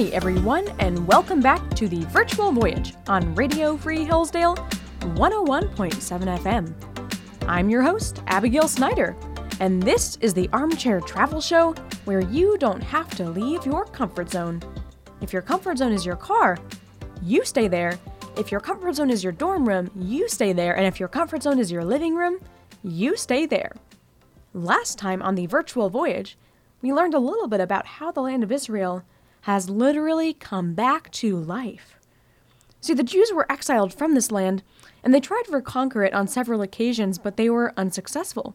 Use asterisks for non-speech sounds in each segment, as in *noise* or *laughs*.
Hi, everyone, and welcome back to the Virtual Voyage on Radio Free Hillsdale 101.7 FM. I'm your host, Abigail Snyder, and this is the Armchair Travel Show where you don't have to leave your comfort zone. If your comfort zone is your car, you stay there. If your comfort zone is your dorm room, you stay there. And if your comfort zone is your living room, you stay there. Last time on the virtual voyage, we learned a little bit about how the land of Israel has literally come back to life. See, the Jews were exiled from this land, and they tried to reconquer it on several occasions, but they were unsuccessful.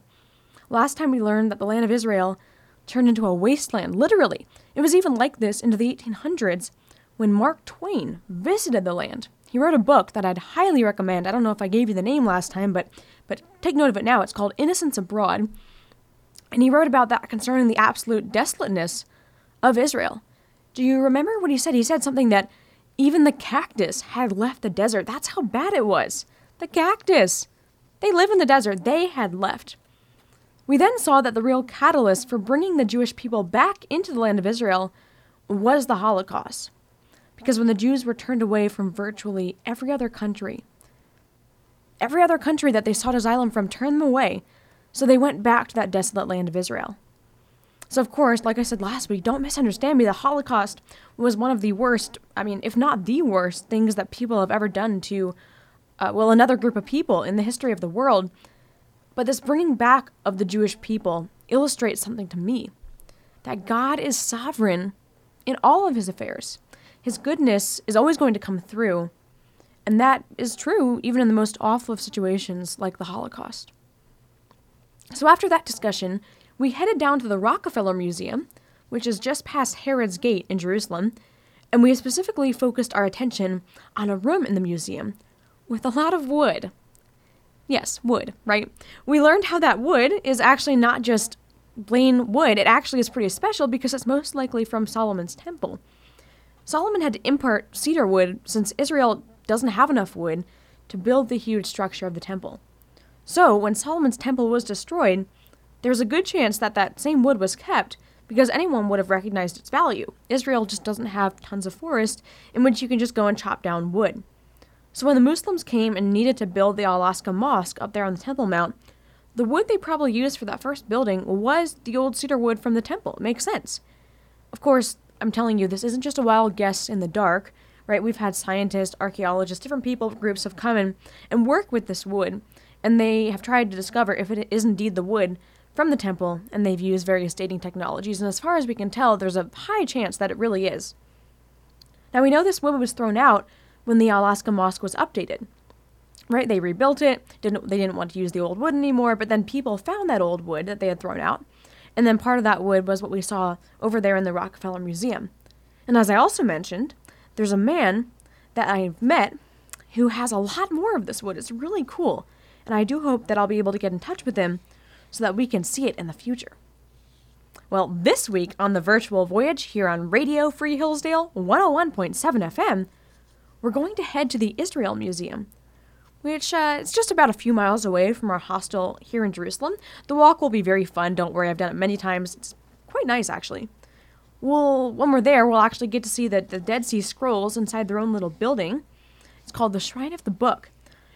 Last time we learned that the land of Israel turned into a wasteland, literally. It was even like this into the 1800s when Mark Twain visited the land. He wrote a book that I'd highly recommend. I don't know if I gave you the name last time, but but take note of it now. It's called Innocents Abroad. And he wrote about that concerning the absolute desolateness of Israel. Do you remember what he said? He said something that even the cactus had left the desert. That's how bad it was. The cactus. They live in the desert. They had left. We then saw that the real catalyst for bringing the Jewish people back into the land of Israel was the Holocaust. Because when the Jews were turned away from virtually every other country, every other country that they sought asylum from turned them away, so they went back to that desolate land of Israel. So, of course, like I said last week, don't misunderstand me. The Holocaust was one of the worst, I mean, if not the worst, things that people have ever done to, uh, well, another group of people in the history of the world. But this bringing back of the Jewish people illustrates something to me that God is sovereign in all of his affairs. His goodness is always going to come through, and that is true even in the most awful of situations like the Holocaust. So, after that discussion, we headed down to the Rockefeller Museum, which is just past Herod's Gate in Jerusalem, and we specifically focused our attention on a room in the museum with a lot of wood. Yes, wood, right? We learned how that wood is actually not just plain wood, it actually is pretty special because it's most likely from Solomon's temple. Solomon had to import cedar wood since Israel doesn't have enough wood to build the huge structure of the temple. So, when Solomon's temple was destroyed, there's a good chance that that same wood was kept because anyone would have recognized its value. Israel just doesn't have tons of forest in which you can just go and chop down wood. So when the Muslims came and needed to build the Al-Aqsa Mosque up there on the Temple Mount, the wood they probably used for that first building was the old cedar wood from the temple. It makes sense. Of course, I'm telling you, this isn't just a wild guess in the dark, right? We've had scientists, archaeologists, different people groups have come in and work with this wood, and they have tried to discover if it is indeed the wood from the temple, and they've used various dating technologies, and as far as we can tell, there's a high chance that it really is. Now, we know this wood was thrown out when the Al-Aqsa Mosque was updated. Right? They rebuilt it. Didn't they didn't want to use the old wood anymore, but then people found that old wood that they had thrown out. And then part of that wood was what we saw over there in the Rockefeller Museum. And as I also mentioned, there's a man that I've met who has a lot more of this wood. It's really cool. And I do hope that I'll be able to get in touch with him so that we can see it in the future. Well, this week on the virtual voyage here on Radio Free Hillsdale 101.7 FM, we're going to head to the Israel Museum, which uh, is just about a few miles away from our hostel here in Jerusalem. The walk will be very fun. Don't worry, I've done it many times. It's quite nice, actually. Well, when we're there, we'll actually get to see the, the Dead Sea Scrolls inside their own little building. It's called the Shrine of the Book.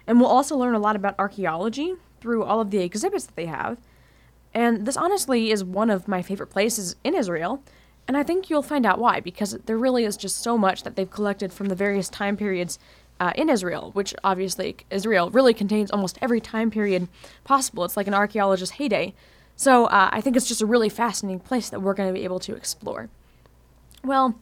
And we'll also learn a lot about archaeology through all of the exhibits that they have. And this honestly is one of my favorite places in Israel and I think you'll find out why, because there really is just so much that they've collected from the various time periods uh, in Israel, which obviously Israel really contains almost every time period possible. It's like an archaeologist's heyday. So uh, I think it's just a really fascinating place that we're going to be able to explore. Well,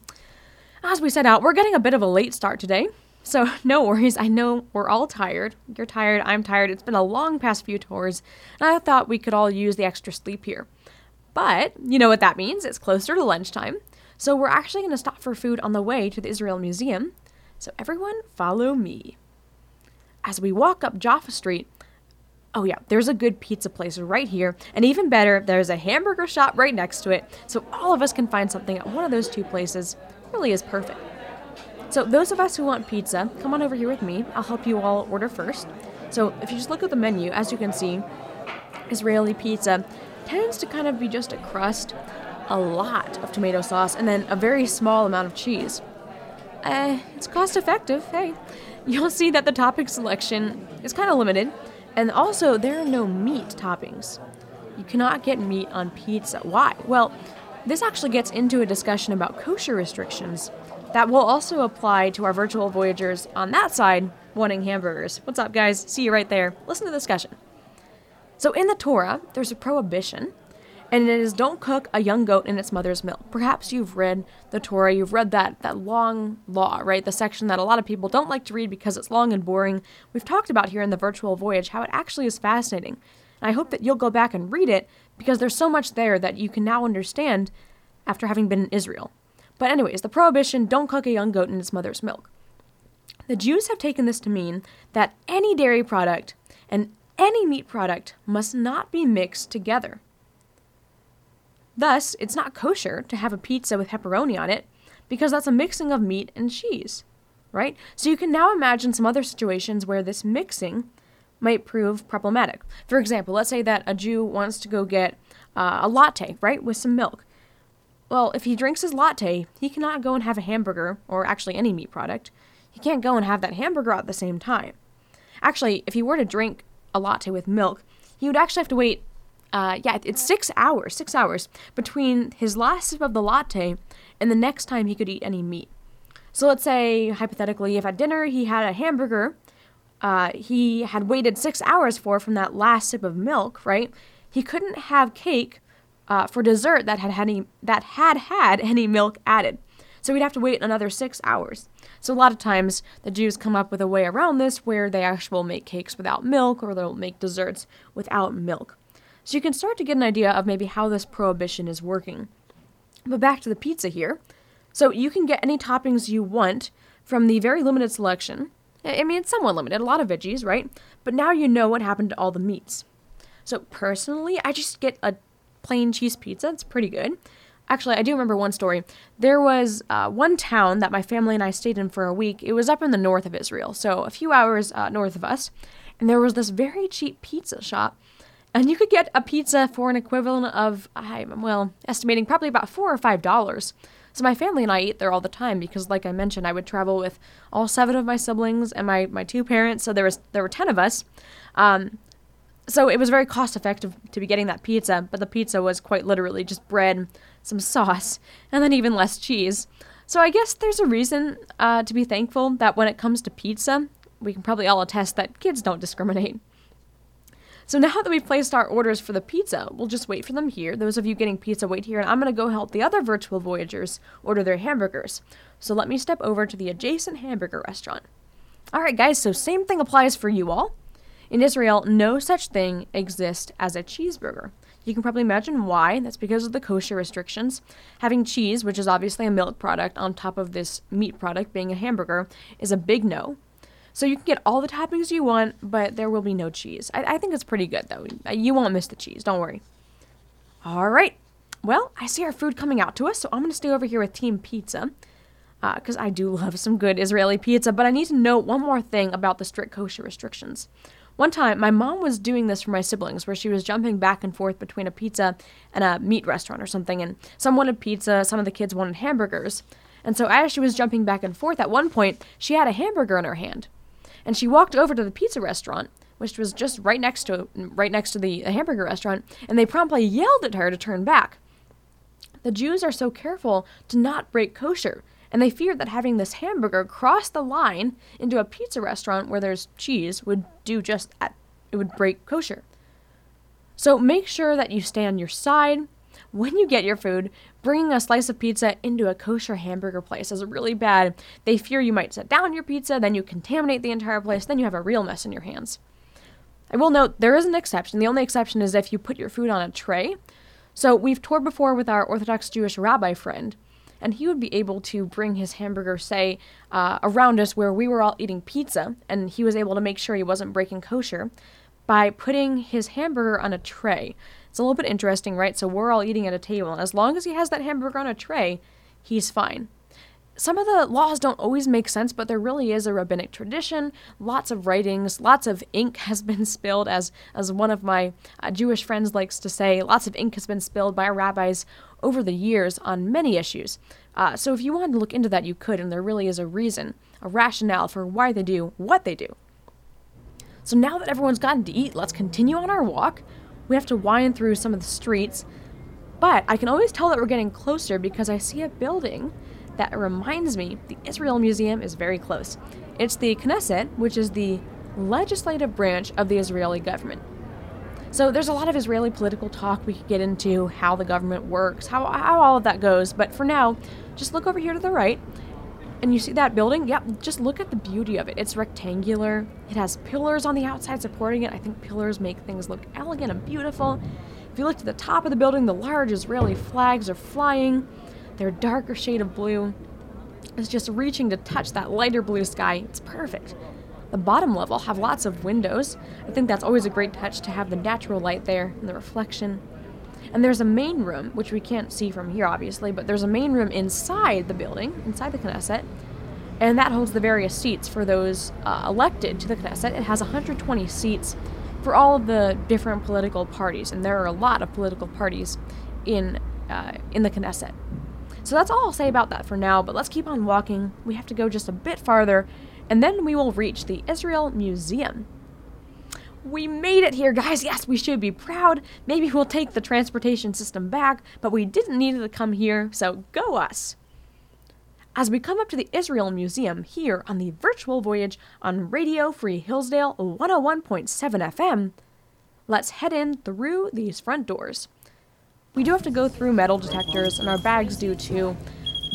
as we set out, we're getting a bit of a late start today. So *laughs* no worries. I know we're all tired. You're tired. I'm tired. It's been a long past few tours, and I thought we could all use the extra sleep here. But you know what that means? It's closer to lunchtime. So we're actually going to stop for food on the way to the Israel Museum. So everyone, follow me. As we walk up Jaffa Street, oh yeah, there's a good pizza place right here. And even better, there's a hamburger shop right next to it. So all of us can find something at one of those two places. Really is perfect. So those of us who want pizza, come on over here with me. I'll help you all order first. So if you just look at the menu, as you can see, Israeli pizza tends to kind of be just a crust. a lot of tomato sauce and then a very small amount of cheese. Uh, it's cost effective, hey. You'll see that the topping selection is kind of limited, and also there are no meat toppings. You cannot get meat on pizza. Why? Well, this actually gets into a discussion about kosher restrictions that will also apply to our virtual voyagers on that side wanting hamburgers. What's up, guys? See you right there. Listen to the discussion. So, in the Torah, there's a prohibition, and it is don't cook a young goat in its mother's milk. Perhaps you've read the Torah, you've read that, that long law, right? The section that a lot of people don't like to read because it's long and boring. We've talked about here in the virtual voyage how it actually is fascinating. And I hope that you'll go back and read it because there's so much there that you can now understand after having been in Israel. But, anyways, the prohibition don't cook a young goat in its mother's milk. The Jews have taken this to mean that any dairy product and any meat product must not be mixed together. Thus, it's not kosher to have a pizza with pepperoni on it because that's a mixing of meat and cheese, right? So you can now imagine some other situations where this mixing might prove problematic. For example, let's say that a Jew wants to go get uh, a latte, right, with some milk. Well, if he drinks his latte, he cannot go and have a hamburger, or actually any meat product. He can't go and have that hamburger at the same time. Actually, if he were to drink a latte with milk, he would actually have to wait, uh, yeah, it's six hours, six hours between his last sip of the latte and the next time he could eat any meat. So let's say, hypothetically, if at dinner he had a hamburger, uh, he had waited six hours for from that last sip of milk, right? He couldn't have cake uh, for dessert that had any that had had *laughs* any milk added. So we'd have to wait another six hours. So a lot of times the Jews come up with a way around this where they actually will make cakes without milk or they'll make desserts without milk. So you can start to get an idea of maybe how this prohibition is working. But back to the pizza here. So you can get any toppings you want from the very limited selection. I mean, it's somewhat limited, a lot of veggies, right? But now you know what happened to all the meats. So personally, I just get a plain cheese pizza. It's pretty good. Actually, I do remember one story. There was uh, one town that my family and I stayed in for a week. It was up in the north of Israel, so a few hours uh, north of us. And there was this very cheap pizza shop. And you could get a pizza for an equivalent of, I'm well, estimating probably about four or five dollars. So my family and I eat there all the time because, like I mentioned, I would travel with all seven of my siblings and my, my two parents. So there was there were ten of us. Um, so it was very cost effective to be getting that pizza, but the pizza was quite literally just bread, some sauce, and then even less cheese. So I guess there's a reason uh, to be thankful that when it comes to pizza, we can probably all attest that kids don't discriminate. So now that we've placed our orders for the pizza, we'll just wait for them here. Those of you getting pizza, wait here, and I'm going to go help the other virtual Voyagers order their hamburgers. So let me step over to the adjacent hamburger restaurant. Alright, guys, so same thing applies for you all. In Israel, no such thing exists as a cheeseburger. You can probably imagine why. That's because of the kosher restrictions. Having cheese, which is obviously a milk product, on top of this meat product being a hamburger, is a big no. So you can get all the toppings you want, but there will be no cheese. I, I think it's pretty good, though. You won't miss the cheese, don't worry. All right. Well, I see our food coming out to us, so I'm going to stay over here with Team Pizza because uh, I do *laughs* love some good Israeli pizza, but I need to note one more thing about the strict kosher restrictions. One time, my mom was doing this for my siblings, where she was jumping back and forth between a pizza and a meat restaurant or something, and some wanted pizza, some of the kids wanted hamburgers. And so, as she was jumping back and forth, at one point, she had a hamburger in her hand. And she walked over to the pizza restaurant, which was just right next to right next to the hamburger restaurant, and they promptly yelled at her to turn back. The Jews are so careful to not break kosher and they feared that having this hamburger cross the line into a pizza restaurant where there's cheese would do just that. It would break kosher. So make sure that you stay on your side. When you get your food, bringing a slice of pizza into a kosher hamburger place is really bad. They fear you might set down your pizza, then you contaminate the entire place, then you have a real mess in your hands. I will note there is an exception. The only exception is if you put your food on a tray. So we've toured before with our Orthodox Jewish rabbi friend, and he would be able to bring his hamburger, say, uh, around us where we were all eating pizza, and he was able to make sure he wasn't breaking kosher by putting his hamburger on a tray. It's a little bit interesting, right? So we're all eating at a table, and as long as he has that hamburger on a tray, he's fine. Some of the laws don't always make sense, but there really is a rabbinic tradition. Lots of writings, lots of ink *laughs* has been spilled, as as one of my uh, Jewish friends likes to say. Lots of ink has been spilled by rabbis over the years on many issues. Uh, so if you wanted to look into that, you could, and there really is a reason, a rationale for why they do what they do. So now that everyone's gotten to eat, let's continue on our walk. We have to wind through some of the streets, but I can always tell that we're getting closer because I see a building that reminds me the Israel Museum is very close. It's the Knesset, which is the legislative branch of the Israeli government. So there's a lot of Israeli political talk we could get into, how the government works, how, how all of that goes. But for now, just look over here to the right, and you see that building? Yep, just look at the beauty of it. It's rectangular, it has pillars on the outside supporting it. I think pillars make things look elegant and beautiful. If you look to the top of the building, the large Israeli flags are flying their darker shade of blue is just reaching to touch that lighter blue sky. It's perfect. The bottom level have lots of windows. I think that's always a great touch to have the natural light there and the reflection. And there's a main room, which we can't see from here, obviously, but there's a main room inside the building, inside the Knesset, and that holds the various seats for those uh, elected to the Knesset. It has 120 seats for all of the different political parties, and there are a lot of political parties in uh, in the Knesset. So that's all I'll say about that for now, but let's keep on walking. We have to go just a bit farther, and then we will reach the Israel Museum. We made it here, guys. Yes, we should be proud. Maybe we'll take the transportation system back, but we didn't need it to come here, so go us. As we come up to the Israel Museum here on the virtual voyage on Radio Free Hillsdale 101.7 FM, let's head in through these front doors. We do have to go through metal detectors, and our bags do too.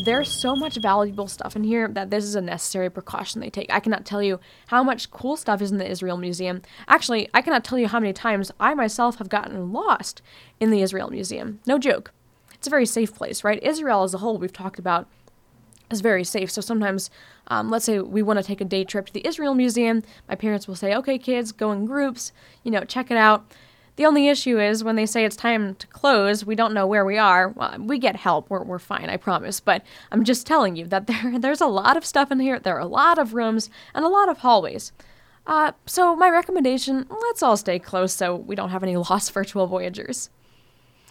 There's so much valuable stuff in here that this is a necessary precaution they take. I cannot tell you how much cool stuff is in the Israel Museum. Actually, I cannot tell you how many times I myself have gotten lost in the Israel Museum. No joke. It's a very safe place, right? Israel as a whole, we've talked about, is very safe. So sometimes, um, let's say we want to take a day trip to the Israel Museum, my parents will say, okay, kids, go in groups, you know, check it out. The only issue is when they say it's time to close, we don't know where we are. Well, we get help. We're, we're fine, I promise. But I'm just telling you that *laughs* there there's a lot of stuff in here. There are a lot of rooms and a lot of hallways. Uh, so my recommendation, let's all stay close so we don't have any *laughs* lost virtual voyagers.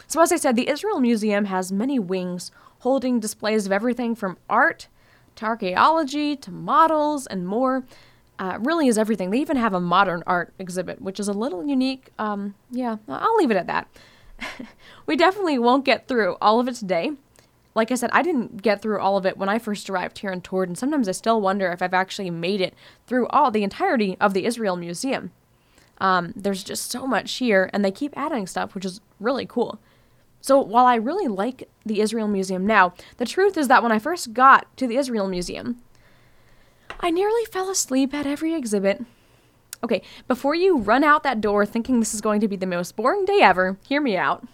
So as I said, the Israel Museum has many wings holding displays of everything from art to archaeology to models and more uh, really is everything. They even have a modern art exhibit, which is a little unique. Um, yeah, I'll leave it at that. *laughs* we definitely won't get through all of it today. Like I said, I didn't get through all of it when I first arrived here in Tord, and sometimes I still wonder if I've actually made it through all the entirety of the Israel Museum. Um, there's just so much here, and they keep adding stuff, which is really cool. So while I really like the Israel Museum now, the truth is that when I first got to the Israel Museum, I nearly fell asleep at every exhibit. Okay, before you run out that door thinking this is going to be the most boring day ever, hear me out.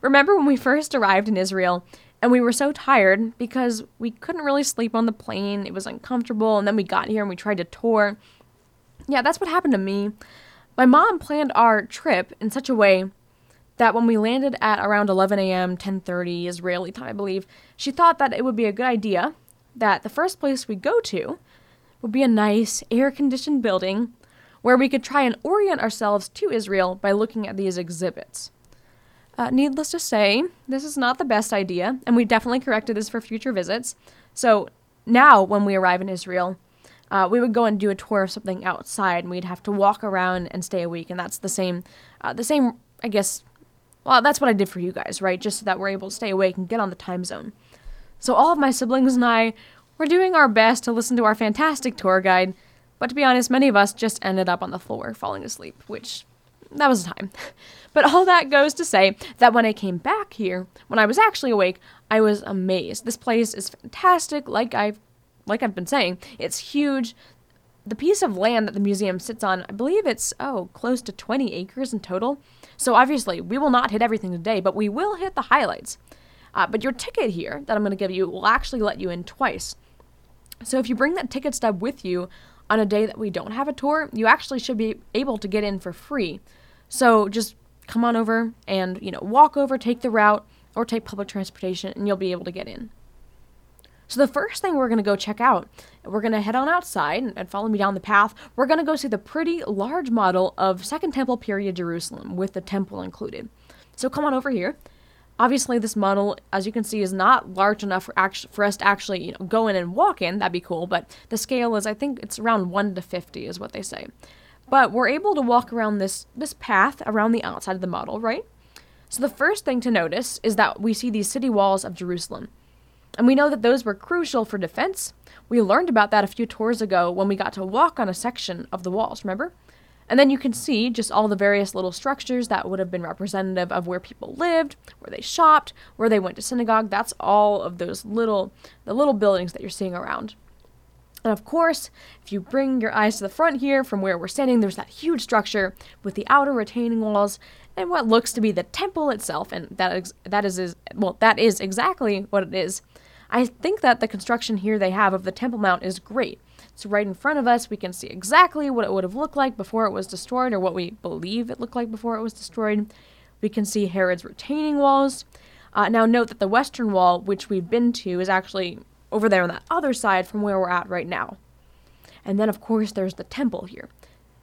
Remember when we first arrived in Israel and we were so tired because we couldn't really sleep on the plane, it was uncomfortable, and then we got here and we tried to tour? Yeah, that's what happened to me. My mom planned our trip in such a way that when we landed at around 11 a.m., 10:30 Israeli time, I believe, she thought that it would be a good idea that the first place we go to would be a nice, air conditioned building where we could try and orient ourselves to Israel by looking at these exhibits. Uh, needless to say, this is not the best idea, and we definitely corrected this for future visits. So now, when we arrive in Israel, uh, we would go and do a tour of something outside, and we'd have to walk around and stay a week. And that's the same, uh, the same, I guess. Well, that's what I did for you guys, right? Just so that we're able to stay awake and get on the time zone. So all of my siblings and I we're doing our best to listen to our fantastic tour guide, but to be honest, many of us just ended up on the floor falling asleep, which that was the time. *laughs* But all that goes to say that when I came back here, when I was actually awake, I was amazed. This place is fantastic, like I've like I've been saying. It's huge. The piece of land that the museum sits on, I believe it's oh, close to 20 acres in total. So obviously, we will not hit everything today, but we will hit the highlights. Uh, but your ticket here that I'm going to give you will actually let you in twice. So if you bring that ticket stub with you on a day that we don't have a tour, you actually should be able to get in for free. So just come on over and, you know, walk over, take the route, or take public transportation, and you'll be able to get in. So the first thing we're going to go check out, we're going to head on outside and, follow me down the path. We're going to go see the pretty large model of Second Temple period Jerusalem with the temple included. So come on over here. Obviously, this model, as you can see, is not large enough for, act- for us to actually you know, go in and walk in. That'd be cool, but the scale is, I think, it's around 1 to 50 is what they say. But we're able to walk around this, this path around the outside of the model, right? So the first thing to notice is that we see these city walls of Jerusalem. And we know that those were crucial for defense. We learned about that a few tours ago when we got to walk on a section of the walls, remember? And then you can see just all the various little structures that would have been representative of where people lived, where they shopped, where they went to synagogue. That's all of those little the little buildings that you're seeing around. And of course, if you bring your eyes to the front here from where we're standing, there's that huge structure with the outer retaining walls and what looks to be the temple itself, and that is, that is, is well, that is exactly what it is. I think that the construction here they have of the Temple Mount is great. So right in front of us, we can see exactly what it would have looked like before it was destroyed, or what we believe it looked like before it was destroyed. We can see Herod's retaining walls. Uh, now note that the western wall, which we've been to, is actually over there on that other side from where we're at right now. And then, of course, there's the temple here.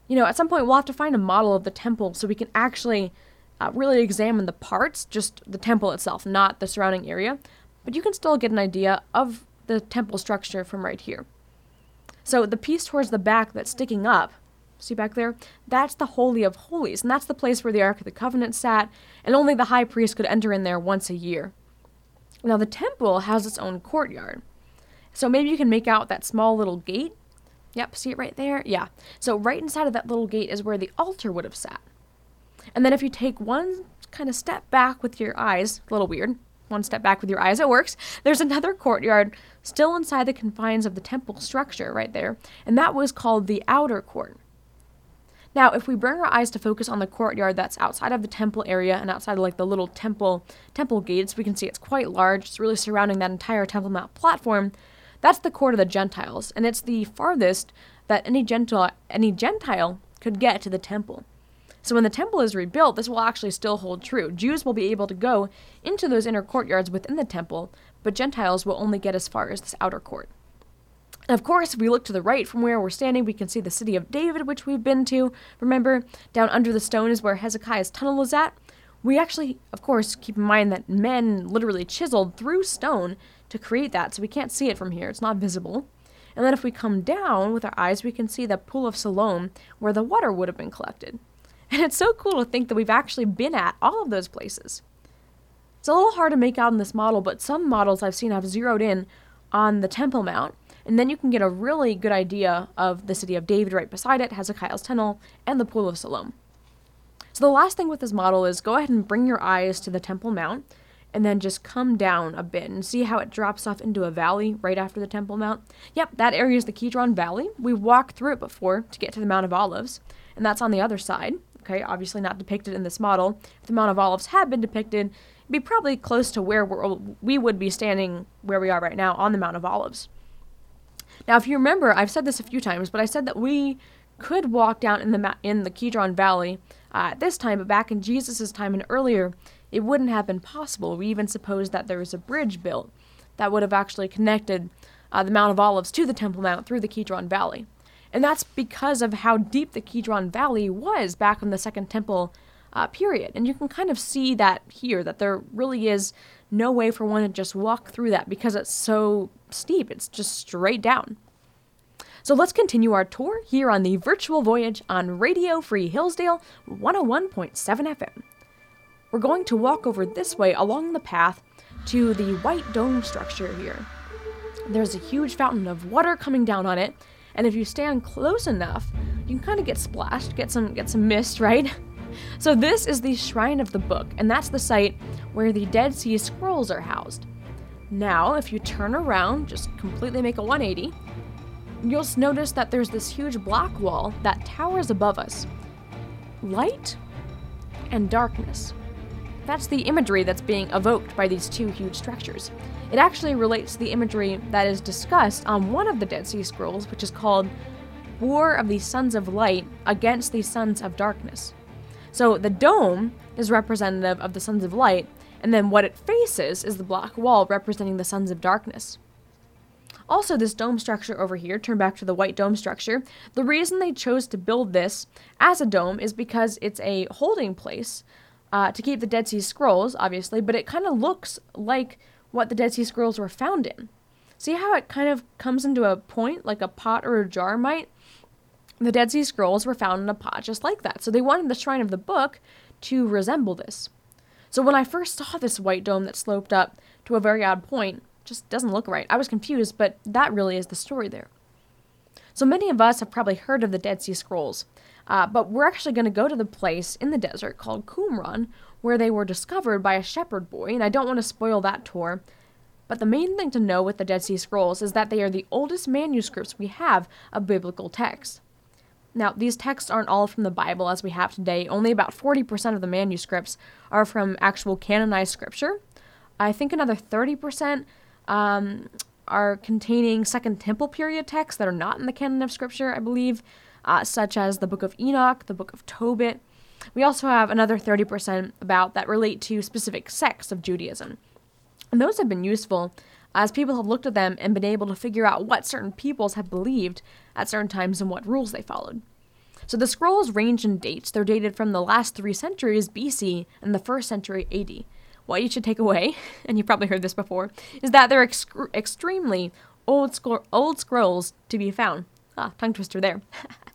You know, at some point, we'll have to find a model of the temple so we can actually uh, really examine the parts, just the temple itself, not the surrounding area. But you can still get an idea of the temple structure from right here. So the piece towards the back that's sticking up, see back there? That's the Holy of Holies, and that's the place where the Ark of the Covenant sat, and only the high priest could enter in there once a year. Now the temple has its own courtyard. So maybe you can make out that small little gate. Yep, see it right there? Yeah. So right inside of that little gate is where the altar would have sat. And then if you take one kind of step back with your eyes, a little weird, one step back with your eyes, it works. There's another courtyard still inside the confines of the temple structure right there, and that was called the outer court. Now, if we bring our eyes to focus on the courtyard that's outside of the temple area and outside of like the little temple temple gates, we can see it's quite large. It's really surrounding that entire Temple Mount platform. That's the court of the Gentiles, and it's the farthest that any Gentile any Gentile could get to the temple. So when the temple is rebuilt, this will actually still hold true. Jews will be able to go into those inner courtyards within the temple, but Gentiles will only get as far as this outer court. Of course, if we look to the right from where we're standing, we can see the city of David, which we've been to. Remember, down under the stone is where Hezekiah's tunnel is at. We actually, of course, keep in mind that men literally chiseled through stone to create that, so we can't see it from here. It's not visible. And then if we come down with our eyes, we can see the pool of Siloam, where the water would have been collected. And it's so cool to think that we've actually been at all of those places. It's a little hard to make out in this model, but some models I've seen have zeroed in on the Temple Mount, and then you can get a really good idea of the city of David right beside it, Hezekiah's tunnel, and the Pool of Siloam. So the last thing with this model is go ahead and bring your eyes to the Temple Mount, and then just come down a bit and see how it drops off into a valley right after the Temple Mount. Yep, that area is the Kidron Valley. We walked through it before to get to the Mount of Olives, and that's on the other side okay, obviously not depicted in this model. If the Mount of Olives had been depicted, it'd be probably close to where we would be standing where we are right now on the Mount of Olives. Now, if you remember, I've said this a few times, but I said that we could walk down in the in the Kidron Valley uh, at this time, but back in Jesus' time and earlier, it wouldn't have been possible. We even supposed that there was a bridge built that would have actually connected uh, the Mount of Olives to the Temple Mount through the Kidron Valley. And that's because of how deep the Kidron Valley was back in the Second Temple uh, period. And you can kind of see that here, that there really is no way for one to just walk through that because it's so steep. It's just straight down. So let's continue our tour here on the virtual voyage on Radio Free Hillsdale 101.7 FM. We're going to walk over this way along the path to the white dome structure here. There's a huge fountain of water coming down on it, and if you stand close enough, you can kind of get splashed, get some get some mist, *laughs* right? So this is the Shrine of the Book, and that's the site where the Dead Sea Scrolls are housed. Now, if you turn around, just completely make a 180, you'll notice that there's this huge block wall that towers above us. Light and darkness. That's the imagery that's being evoked by these two huge structures. It actually relates to the imagery that is discussed on one of the Dead Sea Scrolls, which is called War of the Sons of Light against the Sons of Darkness. So the dome is representative of the Sons of Light, and then what it faces is the black wall representing the Sons of Darkness. Also, this dome structure over here, turn back to the white dome structure, the reason they chose to build this as a dome is because it's a holding place uh, to keep the Dead Sea Scrolls, obviously, but it kind of looks like what the Dead Sea Scrolls were found in. See how it kind of comes into a point like a pot or a jar might? The Dead Sea Scrolls were found in a pot just like that, so they wanted the Shrine of the Book to resemble this. So when I first saw this white dome that sloped up to a very odd point, just doesn't look right. I was confused, but that really is the story there. So many of us have probably heard of the Dead Sea Scrolls, uh, but we're actually going to go to the place in the desert called Qumran, where they were discovered by a shepherd boy, and I don't want to spoil that tour. But the main thing to know with the Dead Sea Scrolls is that they are the oldest manuscripts we have of biblical texts. Now, these texts aren't all from the Bible as we have today. Only about 40% of the manuscripts are from actual canonized scripture. I think another 30% um, are containing Second Temple period texts that are not in the canon of scripture, I believe, uh, such as the Book of Enoch, the Book of Tobit. We also have another 30% about that relate to specific sects of Judaism. And those have been useful as people have looked at them and been able to figure out what certain peoples have believed at certain times and what rules they followed. So the scrolls range in dates. They're dated from the last three centuries BC and the first century AD. What you should take away, *laughs* and you've probably heard this before, is that they're ex- extremely old, sc- old scrolls to be found. Ah, tongue twister there. *laughs*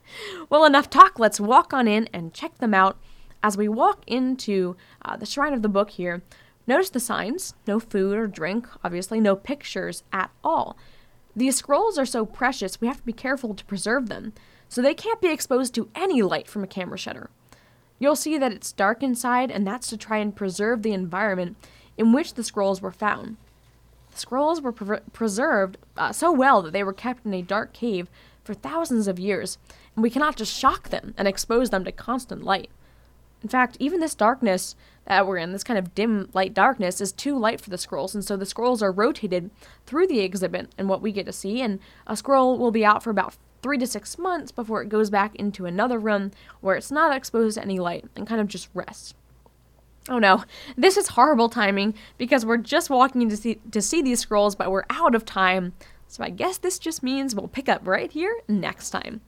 well, enough talk. Let's walk on in and check them out. As we walk into uh, the shrine of the book here, Notice the signs no food or drink, obviously, no pictures at all. These scrolls are so precious, we have to be careful to preserve them, so they can't be exposed to any light from a camera shutter. You'll see that it's dark inside, and that's to try and preserve the environment in which the scrolls were found. The scrolls were pre- preserved uh, so well that they were kept in a dark cave for thousands of years, and we cannot just shock them and expose them to constant light. In fact, even this darkness that we're in, this kind of dim light darkness, is too light for the scrolls, and so the scrolls are rotated through the exhibit and what we get to see, and a scroll will be out for about three to six months before it goes back into another room where it's not exposed to any light and kind of just rests. Oh no, this is horrible timing because we're just walking to see, to see these scrolls, but we're out of time. So I guess this just means we'll pick up right here next time.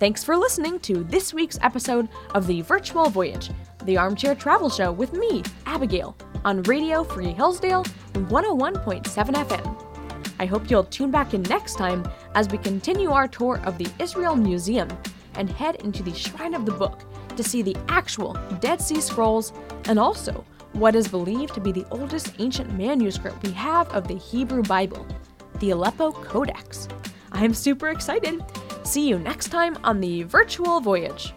Thanks for listening to this week's episode of The Virtual Voyage, the armchair travel show with me, Abigail, on Radio Free Hillsdale 101.7 FM. I hope you'll tune back in next time as we continue our tour of the Israel Museum and head into the Shrine of the Book to see the actual Dead Sea Scrolls and also what is believed to be the oldest ancient manuscript we have of the Hebrew Bible, the Aleppo Codex. I am super excited See you next time on the Virtual Voyage.